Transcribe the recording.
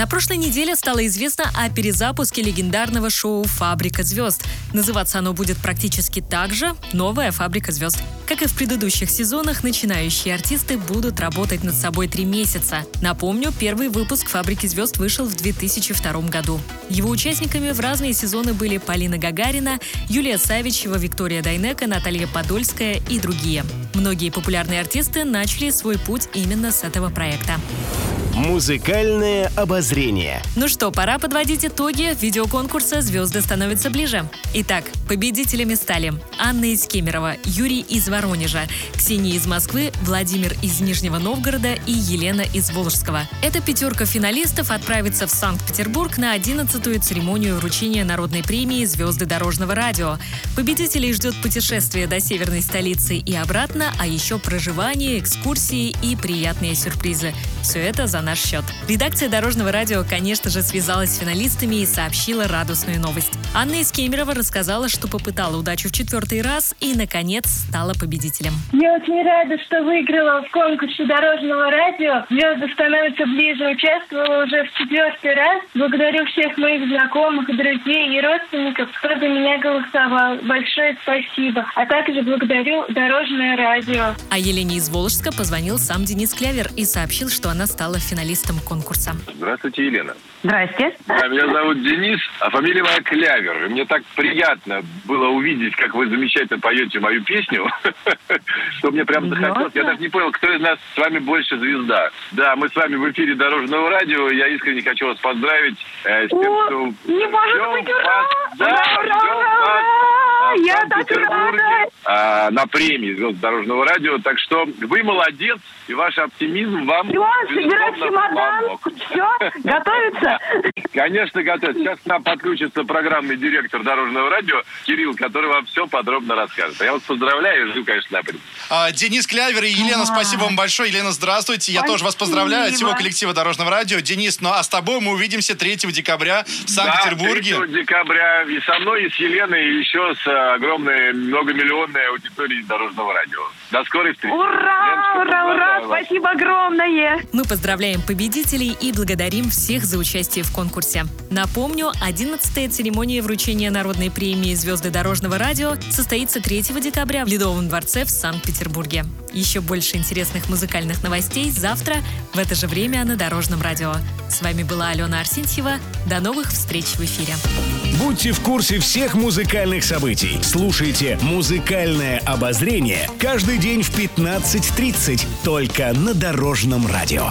На прошлой неделе стало известно о перезапуске легендарного шоу «Фабрика звезд». Называться оно будет практически так же «Новая фабрика звезд». Как и в предыдущих сезонах, начинающие артисты будут работать над собой три месяца. Напомню, первый выпуск «Фабрики звезд» вышел в 2002 году. Его участниками в разные сезоны были Полина Гагарина, Юлия Савичева, Виктория Дайнека, Наталья Подольская и другие. Многие популярные артисты начали свой путь именно с этого проекта. Музыкальное обозрение. Ну что, пора подводить итоги видеоконкурса «Звезды становятся ближе». Итак, победителями стали Анна из Кемерово, Юрий из Воронежа, Ксения из Москвы, Владимир из Нижнего Новгорода и Елена из Волжского. Эта пятерка финалистов отправится в Санкт-Петербург на 11-ю церемонию вручения народной премии «Звезды дорожного радио». Победителей ждет путешествие до северной столицы и обратно, а еще проживание, экскурсии и приятные сюрпризы. Все это за наш счет. Редакция Дорожного радио, конечно же, связалась с финалистами и сообщила радостную новость. Анна из Кемерово рассказала, что попытала удачу в четвертый раз и, наконец, стала победителем. Я очень рада, что выиграла в конкурсе Дорожного радио. Звезды становятся ближе. Участвовала уже в четвертый раз. Благодарю всех моих знакомых, друзей и родственников, кто за меня голосовал. Большое спасибо. А также благодарю Дорожное радио. А Елене из Волжска позвонил сам Денис Клявер и сообщил, что она стала финалистом конкурса. Здравствуйте, Елена. Здрасте. А Меня зовут Денис, а фамилия моя Клявер. И мне так приятно было увидеть, как вы замечательно поете мою песню, что мне прям захотелось. Я даже не понял, кто из нас с вами больше звезда. Да, мы с вами в эфире Дорожного радио. Я искренне хочу вас поздравить э, с тем, что... не может ждем быть, ура! Да, Ура, ура, ура, Я так рада! А, на премии «Звезд Дорожного радио». Так что вы молодец, и ваш оптимизм вам... Все, собирать безусловно, чемодан. Все, готовится? Конечно, готов. Сейчас к нам подключится программный директор Дорожного радио Кирилл, который вам все подробно расскажет. А я вас поздравляю и жду, конечно, на премию. А, Денис Клявер и Елена, спасибо вам большое. Елена, здравствуйте. Я тоже вас поздравляю от всего коллектива Дорожного радио. Денис, ну а с тобой мы увидимся 3 декабря в Санкт-Петербурге. Да, 3 декабря и со мной, и с Еленой, и еще с э, огромной многомиллионной аудиторией Дорожного радио. До скорой встречи. Ура, Ура, ура! Спасибо огромное! Мы поздравляем победителей и благодарим всех за участие в конкурсе. Напомню, 11-я церемония вручения народной премии «Звезды дорожного радио» состоится 3 декабря в Ледовом дворце в Санкт-Петербурге. Еще больше интересных музыкальных новостей завтра в это же время на Дорожном радио. С вами была Алена Арсентьева. До новых встреч в эфире. Будьте в курсе всех музыкальных событий. Слушайте «Музыкальное обозрение» каждый день в 15.30 только на Дорожном радио.